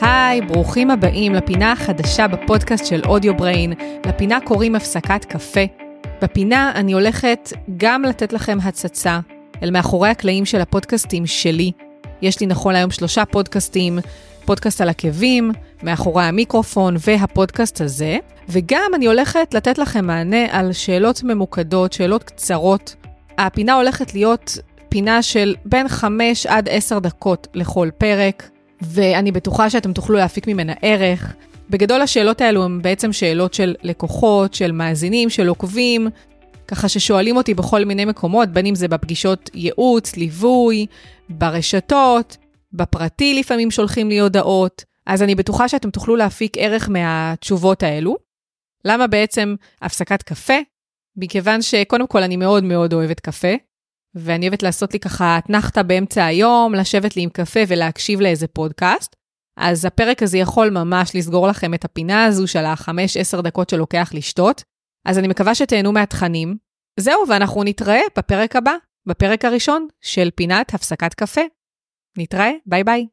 היי, ברוכים הבאים לפינה החדשה בפודקאסט של אודיו בריין. לפינה קוראים הפסקת קפה. בפינה אני הולכת גם לתת לכם הצצה אל מאחורי הקלעים של הפודקאסטים שלי. יש לי נכון להיום שלושה פודקאסטים, פודקאסט על עקבים, מאחורי המיקרופון והפודקאסט הזה, וגם אני הולכת לתת לכם מענה על שאלות ממוקדות, שאלות קצרות. הפינה הולכת להיות פינה של בין 5 עד 10 דקות לכל פרק. ואני בטוחה שאתם תוכלו להפיק ממנה ערך. בגדול השאלות האלו הן בעצם שאלות של לקוחות, של מאזינים, של עוקבים, ככה ששואלים אותי בכל מיני מקומות, בין אם זה בפגישות ייעוץ, ליווי, ברשתות, בפרטי לפעמים שולחים לי הודעות, אז אני בטוחה שאתם תוכלו להפיק ערך מהתשובות האלו. למה בעצם הפסקת קפה? מכיוון שקודם כל אני מאוד מאוד אוהבת קפה, ואני אוהבת לעשות לי ככה אתנחתא באמצע היום, לשבת לי עם קפה ולהקשיב לאיזה פודקאסט. אז הפרק הזה יכול ממש לסגור לכם את הפינה הזו של ה-5-10 דקות שלוקח לשתות. אז אני מקווה שתהנו מהתכנים. זהו, ואנחנו נתראה בפרק הבא, בפרק הראשון של פינת הפסקת קפה. נתראה, ביי ביי.